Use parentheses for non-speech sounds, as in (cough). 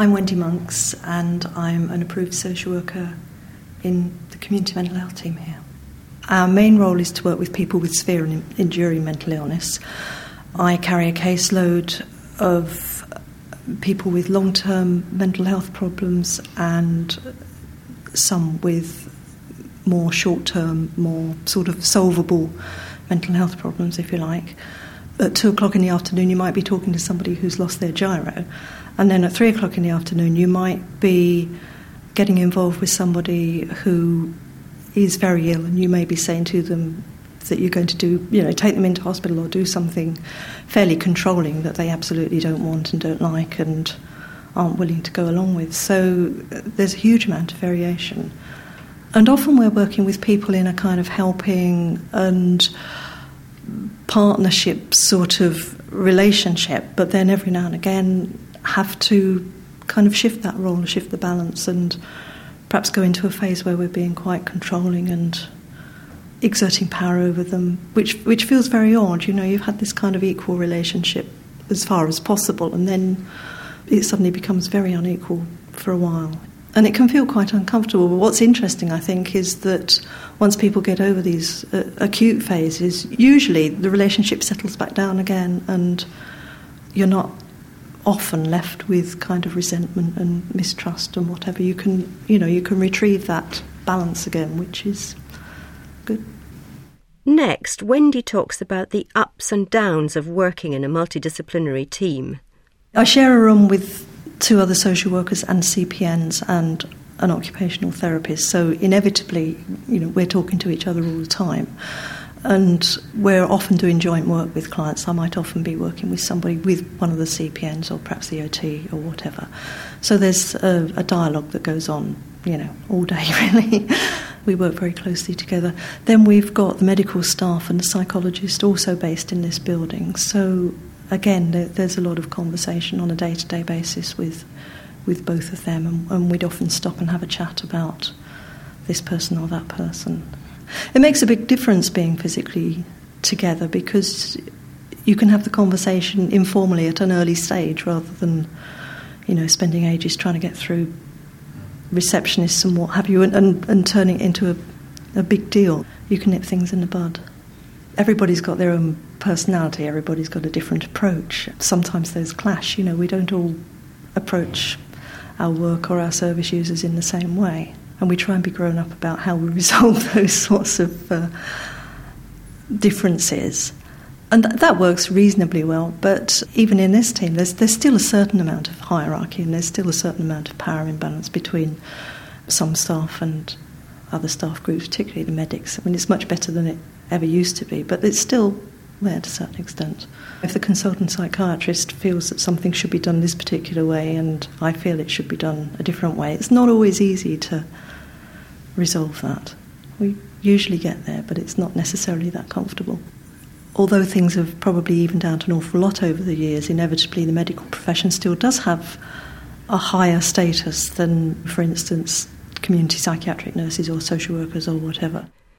I'm Wendy Monks, and I'm an approved social worker in the community mental health team here. Our main role is to work with people with severe and enduring mental illness. I carry a caseload of people with long term mental health problems and some with more short term, more sort of solvable mental health problems, if you like. At two o'clock in the afternoon, you might be talking to somebody who's lost their giro, and then at three o'clock in the afternoon, you might be getting involved with somebody who is very ill, and you may be saying to them that you're going to do, you know, take them into hospital or do something fairly controlling that they absolutely don't want and don't like and aren't willing to go along with. So uh, there's a huge amount of variation. And often we're working with people in a kind of helping and partnership sort of relationship, but then every now and again have to kind of shift that role, shift the balance, and perhaps go into a phase where we're being quite controlling and exerting power over them, which which feels very odd. You know, you've had this kind of equal relationship as far as possible, and then it suddenly becomes very unequal for a while. And it can feel quite uncomfortable. But what's interesting, I think, is that once people get over these uh, acute phases, usually the relationship settles back down again, and you're not often left with kind of resentment and mistrust and whatever. You can, you know, you can retrieve that balance again, which is good. Next, Wendy talks about the ups and downs of working in a multidisciplinary team. I share a room with two other social workers and CPNs and an occupational therapist, so inevitably, you know, we're talking to each other all the time. And we're often doing joint work with clients. I might often be working with somebody with one of the CPNs or perhaps the OT or whatever. So there's a, a dialogue that goes on, you know, all day (laughs) really. we work very closely together. Then we've got the medical staff and the psychologist also based in this building. So again, there, there's a lot of conversation on a day to day basis with, with both of them, and, and we'd often stop and have a chat about this person or that person. It makes a big difference being physically together because you can have the conversation informally at an early stage rather than, you know, spending ages trying to get through receptionists and what have you and, and, and turning it into a, a big deal. You can nip things in the bud. Everybody's got their own personality, everybody's got a different approach. Sometimes there's clash, you know, we don't all approach our work or our service users in the same way and we try and be grown up about how we (laughs) resolve those sorts of uh, differences. And th- that works reasonably well, but even in this team, there's, there's still a certain amount of hierarchy and there's still a certain amount of power imbalance between some staff and other staff groups, particularly the medics. I mean, it's much better than it ever used to be, but it's still there to a certain extent. If the consultant psychiatrist feels that something should be done this particular way and I feel it should be done a different way, it's not always easy to resolve that. We usually get there, but it's not necessarily that comfortable. Although things have probably evened out an awful lot over the years, inevitably the medical profession still does have a higher status than, for instance, community psychiatric nurses or social workers or whatever.